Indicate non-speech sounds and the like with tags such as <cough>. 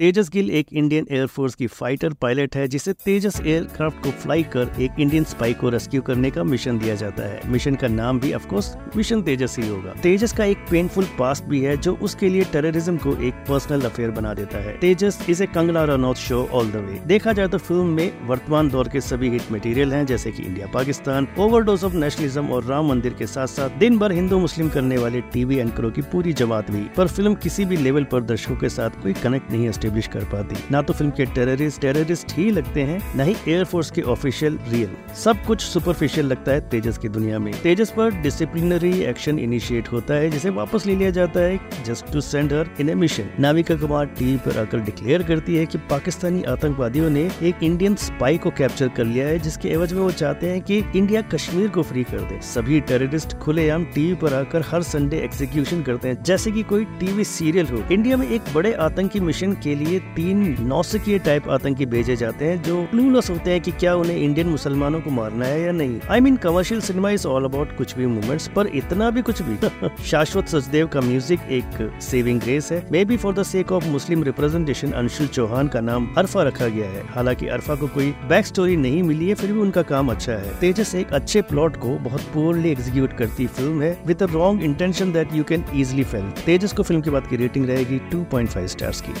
तेजस गिल एक Indian air force की fighter pilot है, जिसे तेजस एयरक्राफ्ट को फ्लाई कर एक इंडियन स्पाई को रेस्क्यू करने का मिशन दिया जाता है। मिशन का नाम भी ऑफकोर्स मिशन तेजस ही होगा। तेजस का एक पेनफुल पास्ट भी है, जो उसके लिए टेररिज्म को एक पर्सनल अफेयर बना देता है। Tejas a Kangana Ranaut show all the way देखा जाए तो फ़िल्म में वर्तमान दौर के सभी हिट मटेरियल हैं, जैसे कि India Pakistan overdose of nationalism और राम मंदिर के साथ साथ दिन भर हिंदू मुस्लिम करने वाले टीवी एंकरों की पूरी जमात भी। पर फ़िल्म किसी भी लेवल पर दर्शकों के साथ कोई कनेक्ट नहीं एस्टेब्लिश कर पाती। ना तो फ़िल्म के टेररिस्ट टेररिस्ट ही लगते हैं, न ही एयरफोर्स के ऑफिशियल रियल सब कुछ सुपरफिशियल लगता है तेजस की दुनिया में। तेजस पर डिसिप्लिनरी एक्शन इनिशिएट होता है, जिसे वापस ले लिया जाता है just to send her in a mission Navika Kumar TV पर आकर डिक्लेयर करती है कि पाकिस्तानी आतंकवादियों ने एक इंडियन स्पाई को कैप्चर कर लिया है, जिसके एवज में वो चाहते हैं कि इंडिया कश्मीर को फ्री कर दे। सभी टेररिस्ट खुलेआम टीवी पर आकर हर संडे एक्सिक्यूशन करते हैं, जैसे कि कोई टीवी सीरियल हो। इंडिया में एक बड़े आतंकी मिशन के लिए तीन नौसिकीय टाइप आतंकी भेजे जाते हैं, जो क्लूलेस होते हैं कि क्या उन्हें इंडियन मुसलमानों को मारना है या नहीं। I mean commercial cinema is all about कुछ भी मूवमेंट्स पर इतना भी कुछ भी। <laughs> शाश्वत सचदेव का म्यूज़िक एक सेविंग ग्रेस है। Maybe for the sake of Muslim representation Anshul Chauhan का नाम अरफा रखा गया है। हालाँकि अरफा को कोई बैक स्टोरी नहीं मिली है, फिर भी उनका काम अच्छा है। तेजस एक अच्छे प्लॉट को बहुत पोरली एग्जीक्यूट करती फ़िल्म है with wrong intention that you can easily fail Tejas को फ़िल्म के बाद की रेटिंग रहेगी 2.5 स्टार्स की।